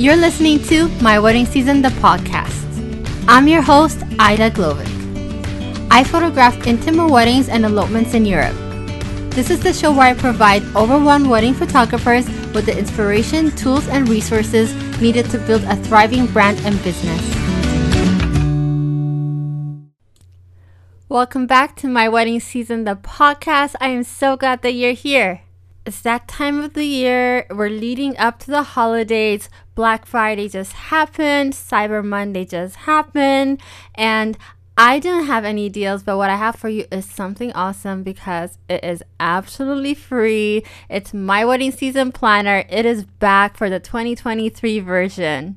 You're listening to My Wedding Season, the podcast. I'm your host, Aida Glowik. I photograph intimate weddings and elopements in Europe. This is the show where I provide overwhelmed wedding photographers with the inspiration, tools, and resources needed to build a thriving brand and business. Welcome back to My Wedding Season, the podcast. I am so glad that you're here. It's that time of the year. We're leading up to the holidays. Black Friday just happened, Cyber Monday just happened, and I didn't have any deals, but what I have for you is something awesome because it is absolutely free. It's my wedding season planner. It is back for the 2023 version.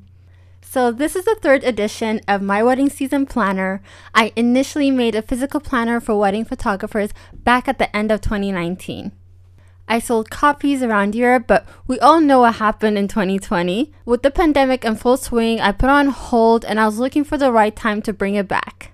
So, this is the third edition of my wedding season planner. I initially made a physical planner for wedding photographers back at the end of 2019. I sold copies around Europe, but we all know what happened in 2020. With the pandemic in full swing, I put on hold and I was looking for the right time to bring it back.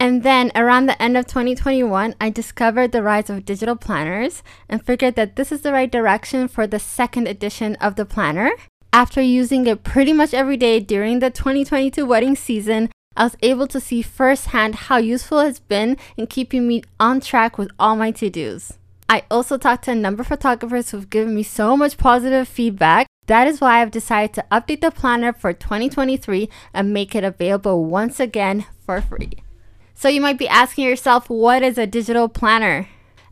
And then around the end of 2021, I discovered the rise of digital planners and figured that this is the right direction for the second edition of the planner. After using it pretty much every day during the 2022 wedding season, I was able to see firsthand how useful it's been in keeping me on track with all my to dos. I also talked to a number of photographers who've given me so much positive feedback. That is why I've decided to update the planner for 2023 and make it available once again for free. So you might be asking yourself, what is a digital planner?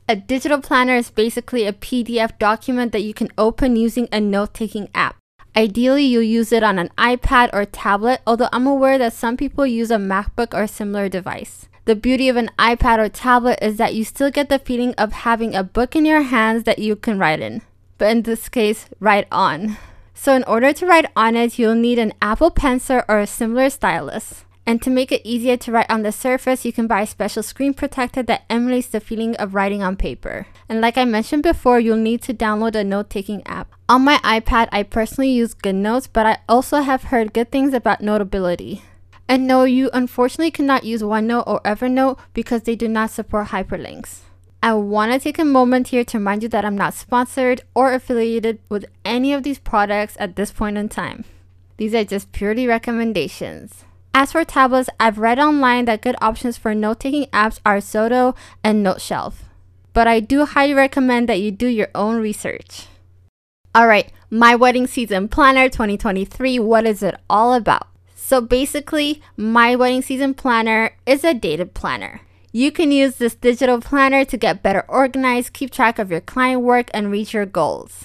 A digital planner is basically a PDF document that you can open using a note taking app. Ideally, you'll use it on an iPad or tablet, although I'm aware that some people use a MacBook or similar device. The beauty of an iPad or tablet is that you still get the feeling of having a book in your hands that you can write in, but in this case, write on. So, in order to write on it, you'll need an Apple Pencil or a similar stylus. And to make it easier to write on the surface, you can buy a special screen protector that emulates the feeling of writing on paper. And like I mentioned before, you'll need to download a note taking app. On my iPad, I personally use GoodNotes, but I also have heard good things about Notability. And no, you unfortunately cannot use OneNote or Evernote because they do not support hyperlinks. I want to take a moment here to remind you that I'm not sponsored or affiliated with any of these products at this point in time. These are just purely recommendations. As for tablets, I've read online that good options for note taking apps are Xodo and NoteShelf. But I do highly recommend that you do your own research. Alright, my wedding season planner 2023, what is it all about? So basically, my wedding season planner is a dated planner. You can use this digital planner to get better organized, keep track of your client work, and reach your goals.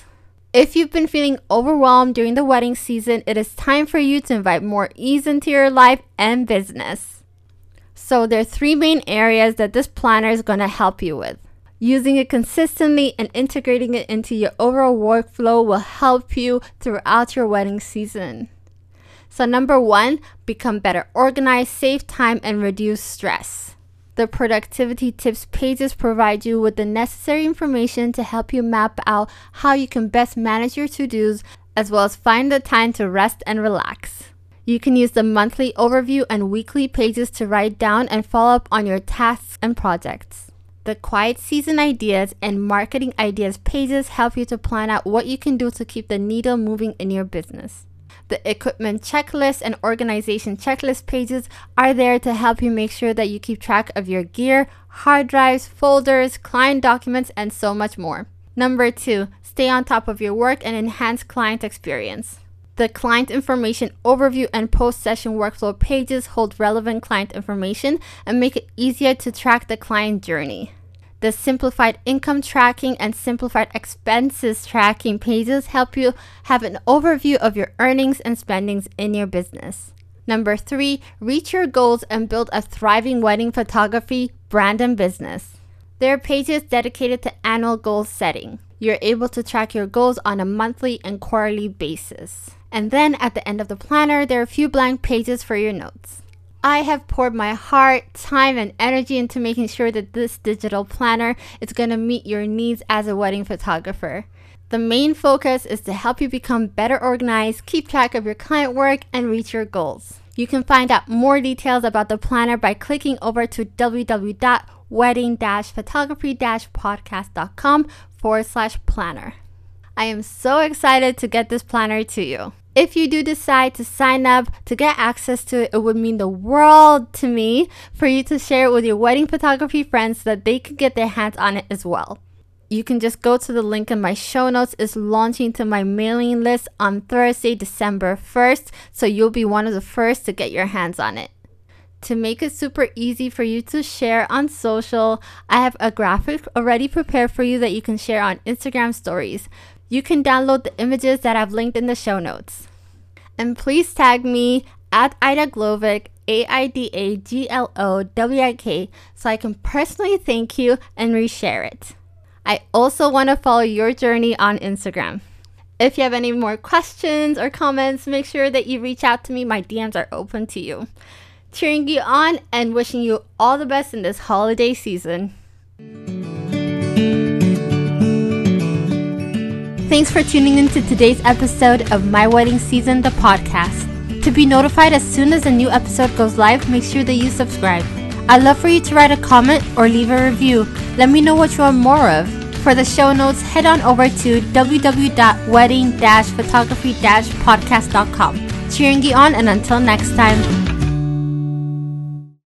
If you've been feeling overwhelmed during the wedding season, it is time for you to invite more ease into your life and business. So, there are three main areas that this planner is going to help you with. Using it consistently and integrating it into your overall workflow will help you throughout your wedding season. So, number one, become better organized, save time, and reduce stress. The productivity tips pages provide you with the necessary information to help you map out how you can best manage your to dos, as well as find the time to rest and relax. You can use the monthly overview and weekly pages to write down and follow up on your tasks and projects. The quiet season ideas and marketing ideas pages help you to plan out what you can do to keep the needle moving in your business. The equipment checklist and organization checklist pages are there to help you make sure that you keep track of your gear, hard drives, folders, client documents, and so much more. Number two, stay on top of your work and enhance client experience. The client information overview and post session workflow pages hold relevant client information and make it easier to track the client journey. The simplified income tracking and simplified expenses tracking pages help you have an overview of your earnings and spendings in your business. Number three, reach your goals and build a thriving wedding photography brand and business. There are pages dedicated to annual goal setting. You're able to track your goals on a monthly and quarterly basis. And then at the end of the planner, there are a few blank pages for your notes. I have poured my heart, time, and energy into making sure that this digital planner is going to meet your needs as a wedding photographer. The main focus is to help you become better organized, keep track of your client work, and reach your goals. You can find out more details about the planner by clicking over to www.wedding-photography-podcast.com forward slash planner. I am so excited to get this planner to you. If you do decide to sign up to get access to it, it would mean the world to me for you to share it with your wedding photography friends so that they can get their hands on it as well you can just go to the link in my show notes. It's launching to my mailing list on Thursday, December 1st, so you'll be one of the first to get your hands on it. To make it super easy for you to share on social, I have a graphic already prepared for you that you can share on Instagram stories. You can download the images that I've linked in the show notes. And please tag me at Aida Glowik, A I D A G L O W I K, so I can personally thank you and reshare it. I also want to follow your journey on Instagram. If you have any more questions or comments, make sure that you reach out to me. My DMs are open to you. Cheering you on and wishing you all the best in this holiday season. Thanks for tuning in to today's episode of My Wedding Season, the podcast. To be notified as soon as a new episode goes live, make sure that you subscribe. I'd love for you to write a comment or leave a review. Let me know what you want more of. For the show notes, head on over to www.wedding-photography-podcast.com. Cheering you on and until next time.